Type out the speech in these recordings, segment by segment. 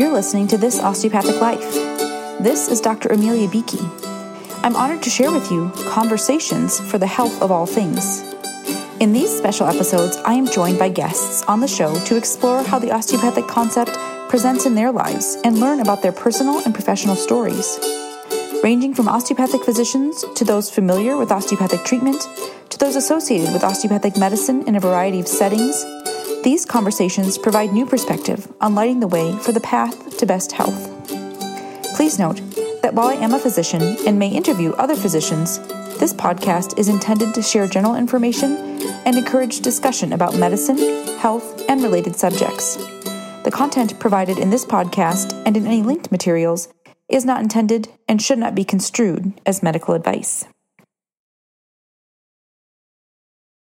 You're listening to This Osteopathic Life. This is Dr. Amelia Beakey. I'm honored to share with you conversations for the health of all things. In these special episodes, I am joined by guests on the show to explore how the osteopathic concept presents in their lives and learn about their personal and professional stories. Ranging from osteopathic physicians to those familiar with osteopathic treatment to those associated with osteopathic medicine in a variety of settings, these conversations provide new perspective on lighting the way for the path to best health. Please note that while I am a physician and may interview other physicians, this podcast is intended to share general information and encourage discussion about medicine, health, and related subjects. The content provided in this podcast and in any linked materials is not intended and should not be construed as medical advice.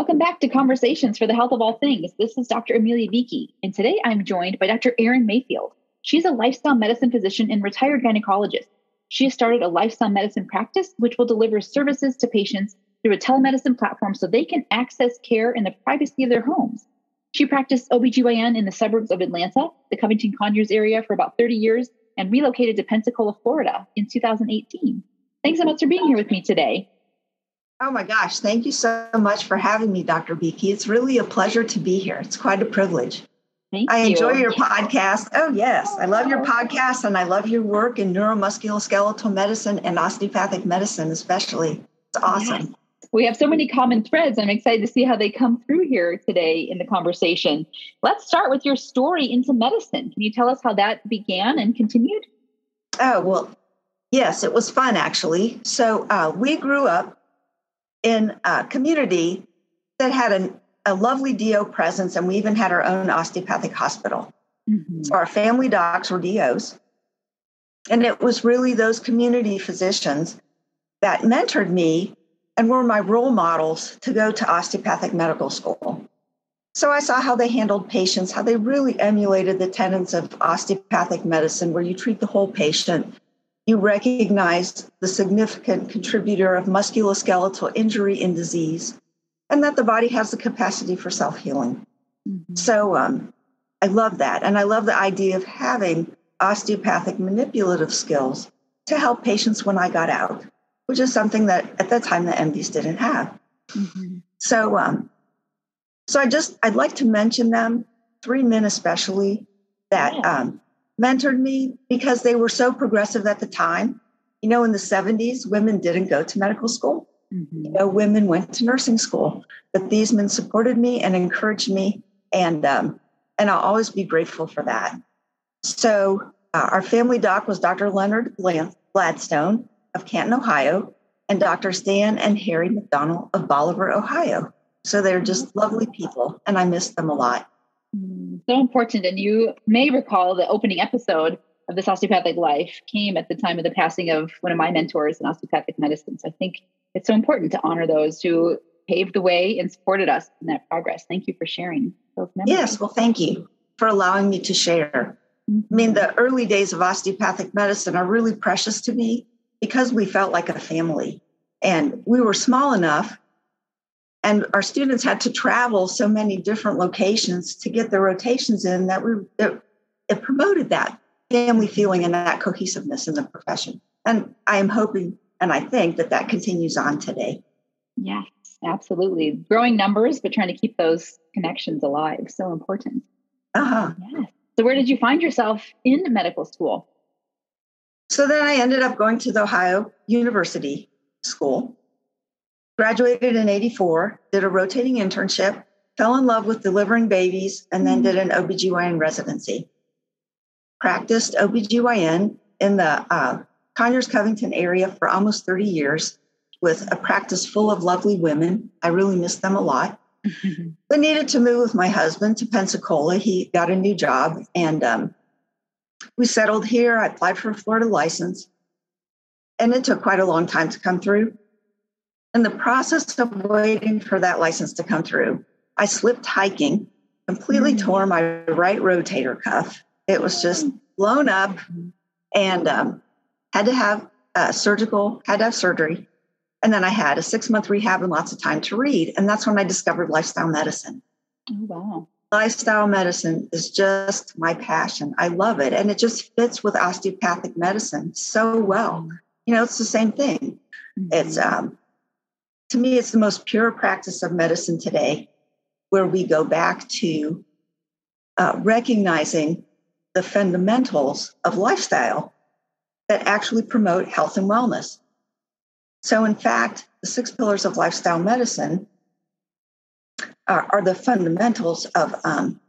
Welcome back to Conversations for the Health of All Things. This is Dr. Amelia Beakey, and today I'm joined by Dr. Erin Mayfield. She's a lifestyle medicine physician and retired gynecologist. She has started a lifestyle medicine practice which will deliver services to patients through a telemedicine platform so they can access care in the privacy of their homes. She practiced OBGYN in the suburbs of Atlanta, the Covington Conyers area for about 30 years, and relocated to Pensacola, Florida in 2018. Thanks so much for being here with me today. Oh my gosh, thank you so much for having me, Dr. Beakey. It's really a pleasure to be here. It's quite a privilege. Thank I you. enjoy your podcast. Oh, yes. I love your podcast and I love your work in neuromusculoskeletal medicine and osteopathic medicine, especially. It's awesome. Yes. We have so many common threads. I'm excited to see how they come through here today in the conversation. Let's start with your story into medicine. Can you tell us how that began and continued? Oh, well, yes, it was fun actually. So uh, we grew up in a community that had an, a lovely DO presence, and we even had our own osteopathic hospital. Mm-hmm. So our family docs were DOs. And it was really those community physicians that mentored me and were my role models to go to osteopathic medical school. So I saw how they handled patients, how they really emulated the tenets of osteopathic medicine, where you treat the whole patient you recognize the significant contributor of musculoskeletal injury and disease, and that the body has the capacity for self healing. Mm-hmm. So um, I love that. And I love the idea of having osteopathic manipulative skills to help patients when I got out, which is something that at that time the MDs didn't have. Mm-hmm. So, um, so I just I'd like to mention them, three men especially, that um, mentored me because they were so progressive at the time. You know, in the 70s, women didn't go to medical school. Mm-hmm. You know, women went to nursing school. But these men supported me and encouraged me, and um, and I'll always be grateful for that. So uh, our family doc was Dr. Leonard Gladstone of Canton, Ohio, and Dr. Stan and Harry McDonald of Bolivar, Ohio. So they're just lovely people, and I miss them a lot. So important. And you may recall the opening episode of this osteopathic life came at the time of the passing of one of my mentors in osteopathic medicine. So I think it's so important to honor those who paved the way and supported us in that progress. Thank you for sharing those memories. Yes, well, thank you for allowing me to share. I mean, the early days of osteopathic medicine are really precious to me because we felt like a family. And we were small enough and our students had to travel so many different locations to get their rotations in that we it, it promoted that. Family feeling and that cohesiveness in the profession. And i am hoping and i think that that continues on today. Yes absolutely. Growing numbers but trying to keep those connections alive so important. Uh-huh. Yes. So where did you find yourself in medical school? So then i ended up going to the ohio university school Graduated in 84, did a rotating internship, fell in love with delivering babies, and then did an OBGYN residency. Practiced OBGYN in the uh, Conyers Covington area for almost 30 years with a practice full of lovely women. I really miss them a lot. I needed to move with my husband to Pensacola. He got a new job and um, we settled here. I applied for a Florida license and it took quite a long time to come through. In the process of waiting for that license to come through, I slipped hiking, completely mm-hmm. tore my right rotator cuff. It was just blown up and um, had to have uh, surgical, had to have surgery. And then I had a six month rehab and lots of time to read. And that's when I discovered lifestyle medicine. Oh, wow. lifestyle medicine is just my passion. I love it. And it just fits with osteopathic medicine so well. You know, it's the same thing. Mm-hmm. It's, um, to me, it's the most pure practice of medicine today, where we go back to uh, recognizing the fundamentals of lifestyle that actually promote health and wellness. So, in fact, the six pillars of lifestyle medicine are, are the fundamentals of, um,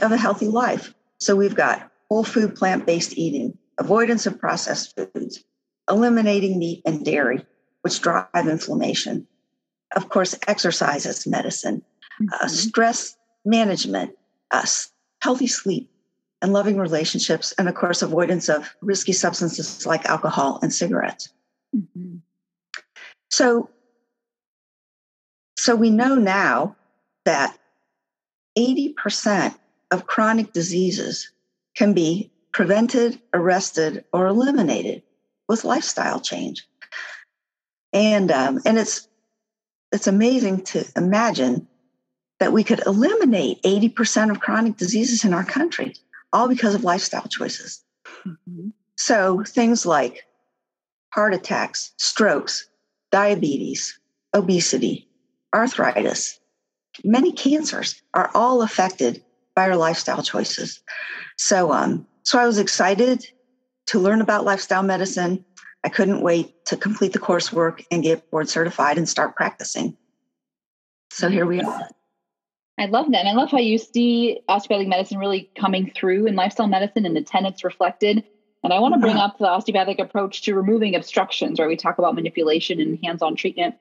of a healthy life. So, we've got whole food, plant based eating, avoidance of processed foods, eliminating meat and dairy, which drive inflammation. Of course, exercise is medicine, uh, mm-hmm. uh, stress management, uh, healthy sleep, and loving relationships, and of course, avoidance of risky substances like alcohol and cigarettes. Mm-hmm. So, so we know now that 80% of chronic diseases can be prevented, arrested, or eliminated with lifestyle change. And um, and it's it's amazing to imagine that we could eliminate 80% of chronic diseases in our country, all because of lifestyle choices. Mm-hmm. So things like heart attacks, strokes, diabetes, obesity, arthritis, many cancers are all affected by our lifestyle choices. So, um, so I was excited to learn about lifestyle medicine. I couldn't wait to complete the coursework and get board certified and start practicing. So here we are. I love that. And I love how you see osteopathic medicine really coming through in lifestyle medicine and the tenets reflected. And I want to bring up the osteopathic approach to removing obstructions, right? We talk about manipulation and hands on treatment.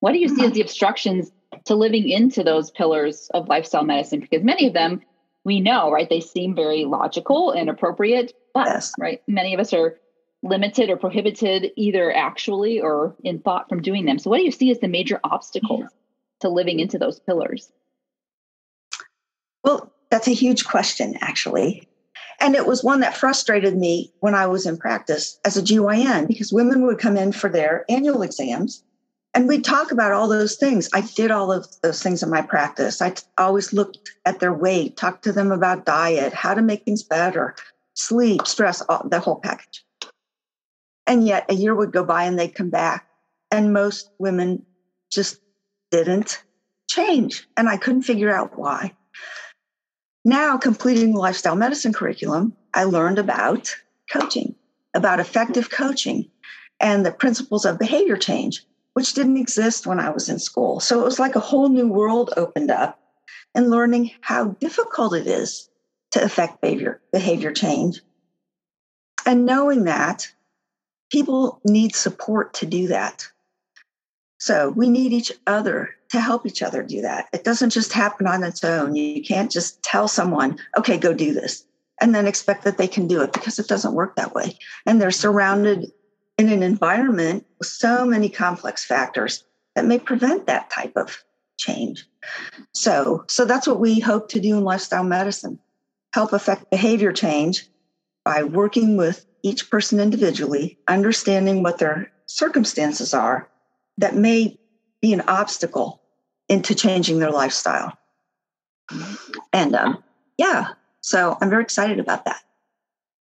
What do you see as mm-hmm. the obstructions to living into those pillars of lifestyle medicine? Because many of them we know, right? They seem very logical and appropriate, but yes. right, many of us are limited or prohibited either actually or in thought from doing them. So what do you see as the major obstacles to living into those pillars? Well, that's a huge question, actually. And it was one that frustrated me when I was in practice as a GYN because women would come in for their annual exams and we'd talk about all those things. I did all of those things in my practice. I t- always looked at their weight, talked to them about diet, how to make things better, sleep, stress, all, the whole package. And yet a year would go by and they'd come back, and most women just didn't change. And I couldn't figure out why. Now, completing the lifestyle medicine curriculum, I learned about coaching, about effective coaching, and the principles of behavior change, which didn't exist when I was in school. So it was like a whole new world opened up and learning how difficult it is to affect behavior, behavior change. And knowing that people need support to do that. So we need each other to help each other do that. It doesn't just happen on its own. You can't just tell someone, okay, go do this, and then expect that they can do it because it doesn't work that way. And they're surrounded in an environment with so many complex factors that may prevent that type of change. So, so that's what we hope to do in lifestyle medicine help affect behavior change by working with each person individually, understanding what their circumstances are that may be an obstacle into changing their lifestyle. And um, yeah, so I'm very excited about that.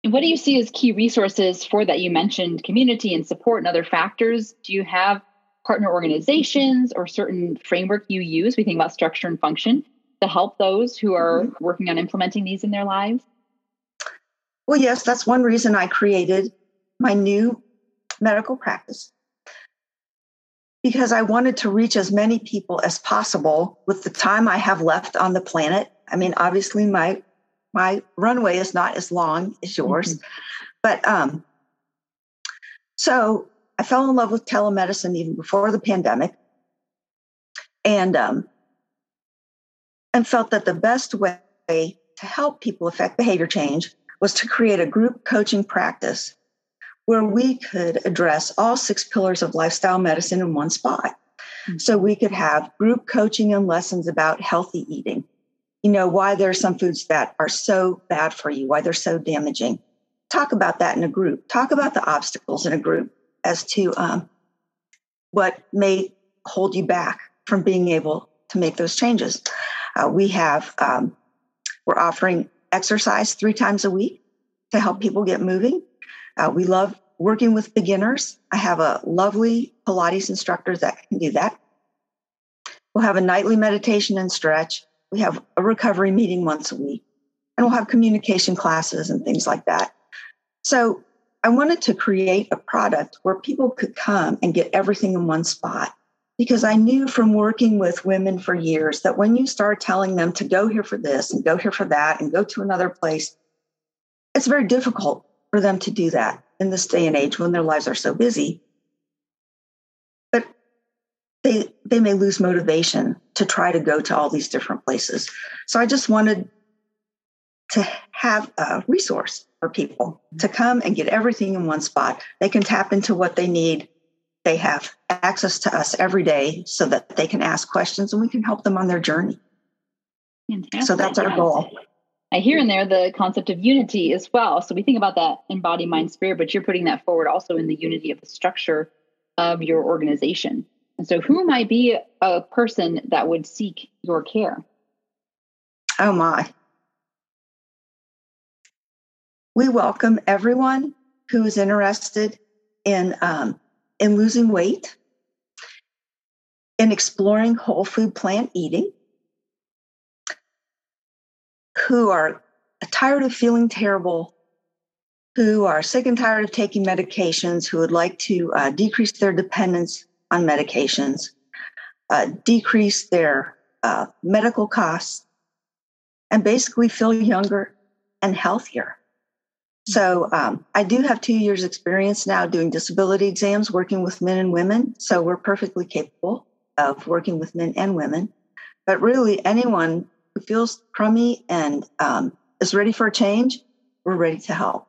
And what do you see as key resources for that? You mentioned community and support and other factors. Do you have partner organizations or certain framework you use? We think about structure and function to help those who are mm-hmm. working on implementing these in their lives. Well, yes, that's one reason I created my new medical practice because I wanted to reach as many people as possible with the time I have left on the planet. I mean, obviously, my my runway is not as long as yours, mm-hmm. but um, so I fell in love with telemedicine even before the pandemic, and um, and felt that the best way to help people affect behavior change was to create a group coaching practice where we could address all six pillars of lifestyle medicine in one spot. Mm-hmm. So we could have group coaching and lessons about healthy eating. You know, why there are some foods that are so bad for you, why they're so damaging. Talk about that in a group. Talk about the obstacles in a group as to um, what may hold you back from being able to make those changes. Uh, we have, um, we're offering exercise three times a week to help people get moving. Uh, we love working with beginners. I have a lovely Pilates instructor that can do that. We'll have a nightly meditation and stretch. We have a recovery meeting once a week, and we'll have communication classes and things like that. So I wanted to create a product where people could come and get everything in one spot because I knew from working with women for years that when you start telling them to go here for this and go here for that and go to another place, it's very difficult for them to do that in this day and age when their lives are so busy. But they they may lose motivation to try to go to all these different places. So I just wanted to have a resource for people to come and get everything in one spot. They can tap into what they need they have access to us every day so that they can ask questions and we can help them on their journey. Fantastic. So that's our goal. I hear in there the concept of unity as well. So we think about that in body, mind, spirit, but you're putting that forward also in the unity of the structure of your organization. And so, who might be a person that would seek your care? Oh, my. We welcome everyone who is interested in um, in losing weight, in exploring whole food plant eating, who are tired of feeling terrible, who are sick and tired of taking medications, who would like to uh, decrease their dependence on medications, uh, decrease their uh, medical costs, and basically feel younger and healthier. So um, I do have two years experience now doing disability exams, working with men and women. So we're perfectly capable of working with men and women. But really, anyone who feels crummy and um, is ready for a change, we're ready to help.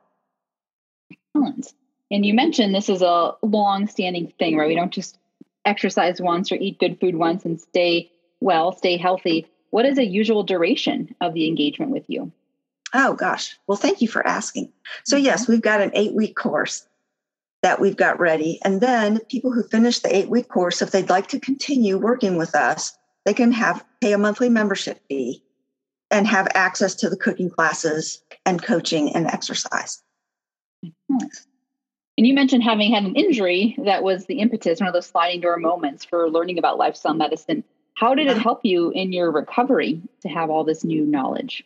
Excellent. And you mentioned this is a long-standing thing, right? We don't just exercise once or eat good food once and stay well, stay healthy. What is a usual duration of the engagement with you? Oh, gosh. Well, thank you for asking. So, yes, mm-hmm. we've got an eight week course that we've got ready. And then people who finish the eight week course, if they'd like to continue working with us, they can have pay a monthly membership fee and have access to the cooking classes and coaching and exercise. And you mentioned having had an injury that was the impetus, one of those sliding door moments for learning about lifestyle medicine. How did it help you in your recovery to have all this new knowledge?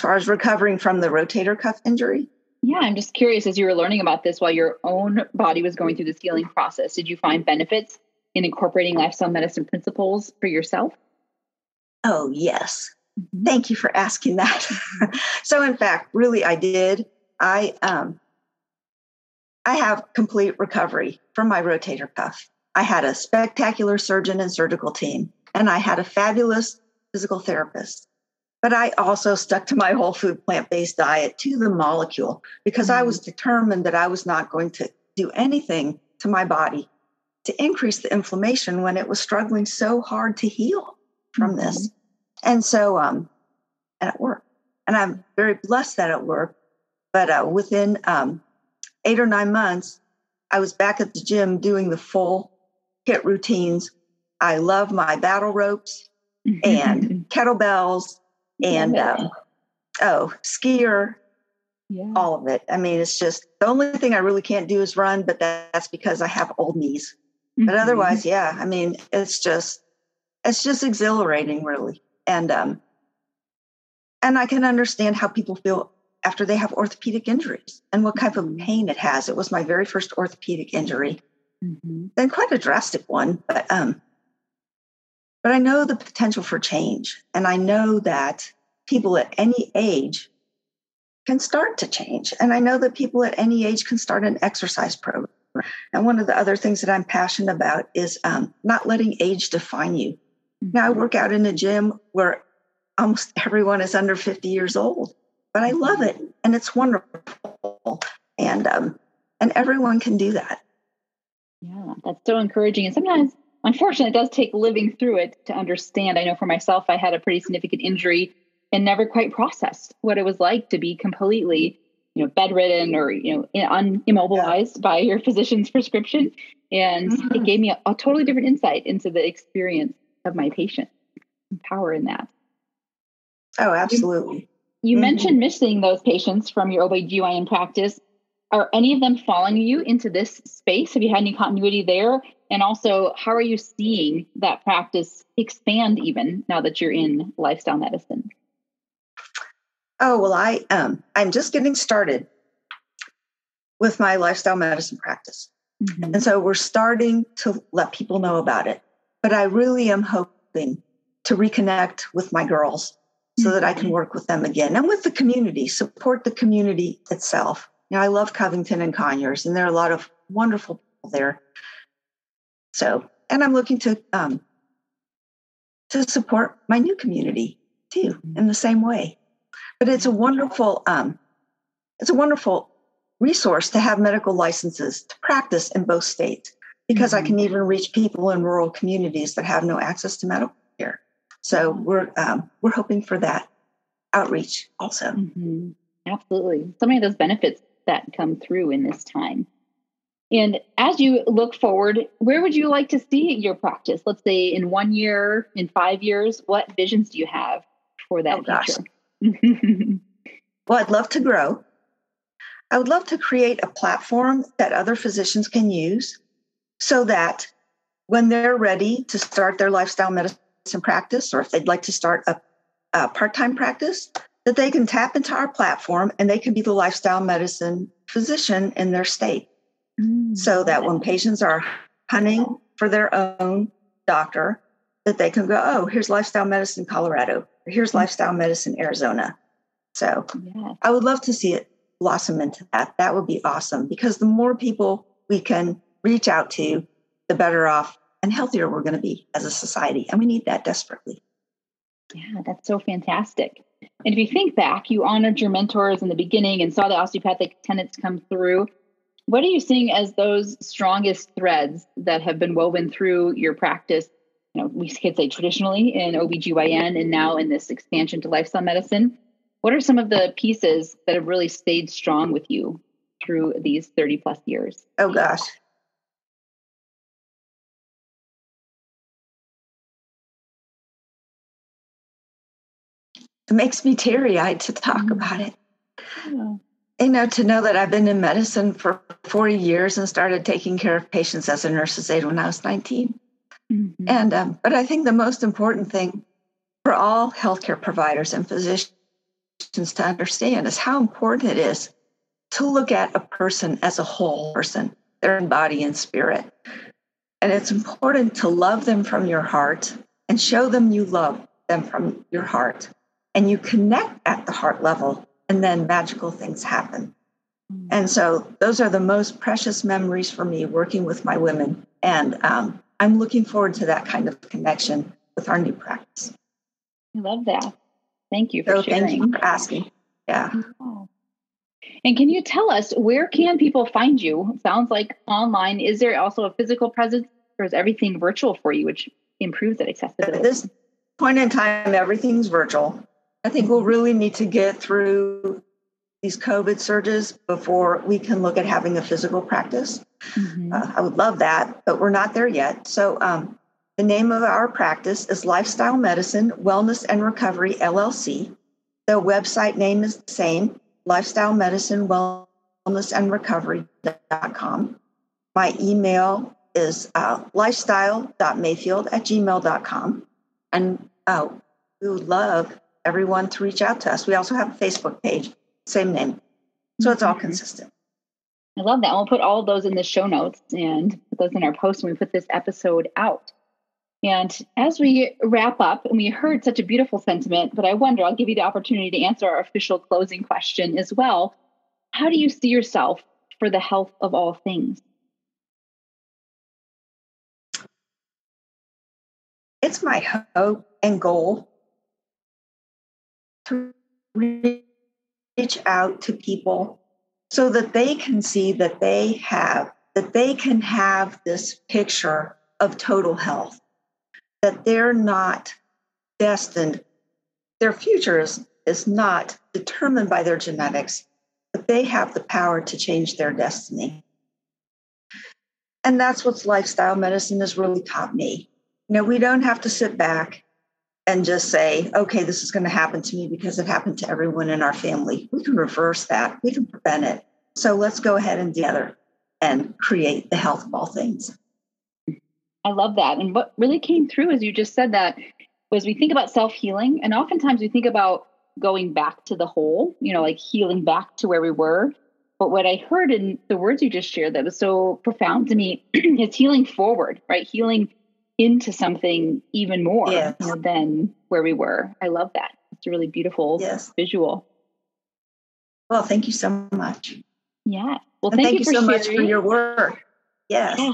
As far as recovering from the rotator cuff injury? Yeah, I'm just curious as you were learning about this while your own body was going through this healing process, did you find benefits in incorporating lifestyle medicine principles for yourself? Oh, yes. Mm-hmm. Thank you for asking that. so in fact, really I did. I um I have complete recovery from my rotator cuff. I had a spectacular surgeon and surgical team, and I had a fabulous physical therapist. But I also stuck to my whole food plant based diet to the molecule because mm-hmm. I was determined that I was not going to do anything to my body to increase the inflammation when it was struggling so hard to heal from mm-hmm. this. And so, um, and it worked. And I'm very blessed that it worked. But uh, within um, eight or nine months, I was back at the gym doing the full HIIT routines. I love my battle ropes and kettlebells and um, oh, skier, yeah. all of it. I mean, it's just the only thing I really can't do is run, but that's because I have old knees. Mm-hmm. But otherwise, yeah, I mean, it's just it's just exhilarating, really, and um, and I can understand how people feel after they have orthopedic injuries and what type of mm-hmm. pain it has. It was my very first orthopedic injury, mm-hmm. and quite a drastic one, but um, but I know the potential for change. And I know that people at any age can start to change. And I know that people at any age can start an exercise program. And one of the other things that I'm passionate about is um, not letting age define you. Now, I work out in a gym where almost everyone is under 50 years old, but I love it and it's wonderful. And, um, and everyone can do that. Yeah, that's so encouraging. And sometimes unfortunately, it does take living through it to understand. I know for myself, I had a pretty significant injury and never quite processed what it was like to be completely, you know, bedridden or you know, un- immobilized yeah. by your physician's prescription. And mm-hmm. it gave me a, a, totally different insight into the experience of my patient. power in that. Oh, absolutely. You, you mm-hmm. mentioned missing those patients from your OBGYN practice. Are any of them following you into this space? Have you had any continuity there? And also, how are you seeing that practice expand even now that you're in lifestyle medicine? Oh, well, I um I'm just getting started with my lifestyle medicine practice. Mm-hmm. And so we're starting to let people know about it. But I really am hoping to reconnect with my girls so that I can mm-hmm. work with them again and with the community, support the community itself. You know, I love Covington and Conyers, and there are a lot of wonderful people there. So, and I'm looking to um, to support my new community too mm-hmm. in the same way. But it's a wonderful um, it's a wonderful resource to have medical licenses to practice in both states because mm-hmm. I can even reach people in rural communities that have no access to medical care. So we're um, we're hoping for that outreach also. Mm-hmm. Absolutely, so many of those benefits that come through in this time. And as you look forward, where would you like to see your practice? Let's say in one year, in five years, what visions do you have for that oh, future? well, I'd love to grow. I would love to create a platform that other physicians can use so that when they're ready to start their lifestyle medicine practice, or if they'd like to start a, a part time practice, that they can tap into our platform and they can be the lifestyle medicine physician in their state. Mm, so that when patients are hunting for their own doctor, that they can go, oh, here's lifestyle medicine Colorado, or here's mm. lifestyle medicine Arizona. So yeah. I would love to see it blossom into that. That would be awesome because the more people we can reach out to, the better off and healthier we're going to be as a society. And we need that desperately. Yeah, that's so fantastic. And if you think back, you honored your mentors in the beginning and saw the osteopathic tenets come through. What are you seeing as those strongest threads that have been woven through your practice? You know, we could say traditionally in OBGYN and now in this expansion to lifestyle medicine. What are some of the pieces that have really stayed strong with you through these 30 plus years? Oh, gosh. It makes me teary eyed to talk mm-hmm. about it. Yeah. You know, to know that I've been in medicine for 40 years and started taking care of patients as a nurse's aide when I was 19. Mm-hmm. And, um, but I think the most important thing for all healthcare providers and physicians to understand is how important it is to look at a person as a whole person, their body and spirit. And it's important to love them from your heart and show them you love them from your heart. And you connect at the heart level, and then magical things happen. And so, those are the most precious memories for me working with my women. And um, I'm looking forward to that kind of connection with our new practice. I love that. Thank you for so sharing. Thank you for asking. Yeah. Oh. And can you tell us where can people find you? sounds like online. Is there also a physical presence, or is everything virtual for you, which improves that accessibility? At this point in time, everything's virtual. I think we'll really need to get through these COVID surges before we can look at having a physical practice. Mm-hmm. Uh, I would love that, but we're not there yet. So um, the name of our practice is Lifestyle Medicine, Wellness and Recovery LLC. The website name is the same Lifestyle Medicine, Wellness and Recovery.com. My email is uh, lifestyle.mayfield at gmail.com. And uh, we would love everyone to reach out to us. We also have a Facebook page, same name. So it's all mm-hmm. consistent. I love that. We'll put all those in the show notes and put those in our post when we put this episode out. And as we wrap up, and we heard such a beautiful sentiment, but I wonder, I'll give you the opportunity to answer our official closing question as well. How do you see yourself for the health of all things? It's my hope and goal to reach out to people so that they can see that they have that they can have this picture of total health that they're not destined, their future is, is not determined by their genetics, but they have the power to change their destiny. And that's what lifestyle medicine has really taught me. You know, we don't have to sit back and just say, okay, this is going to happen to me because it happened to everyone in our family. We can reverse that, we can prevent it. So let's go ahead and together and create the health of all things. I love that. And what really came through as you just said that was we think about self healing, and oftentimes we think about going back to the whole, you know, like healing back to where we were. But what I heard in the words you just shared that was so profound to me is healing forward, right? Healing into something even more yes. than where we were. I love that. It's a really beautiful yes. visual. Well, thank you so much. Yeah. Well, thank, thank, you, so sharing. much for your work. Yes. Yeah.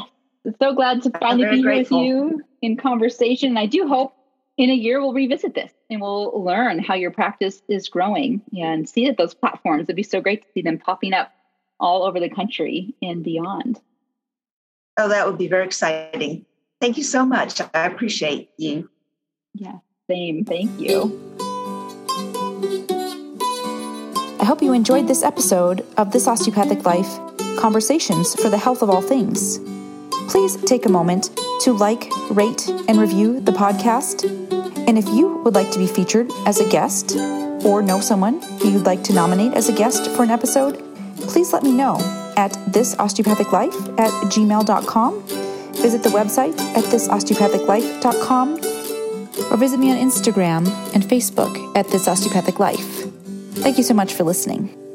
So glad to finally be grateful. here with you in conversation. And I do hope in a year we'll revisit this and we'll learn how your practice is growing and see that those platforms. It'd be so great to see them popping up all over the country and beyond. Oh, that would be very exciting. Thank you so much. I appreciate you. Yeah, same. Thank you. I hope you enjoyed this episode of This Osteopathic Life Conversations for the Health of All Things. Please take a moment to like, rate, and review the podcast. And if you would like to be featured as a guest or know someone who you'd like to nominate as a guest for an episode, please let me know at thisosteopathiclife at gmail.com. Visit the website at thisosteopathiclife.com or visit me on Instagram and Facebook at This Osteopathic Life. Thank you so much for listening.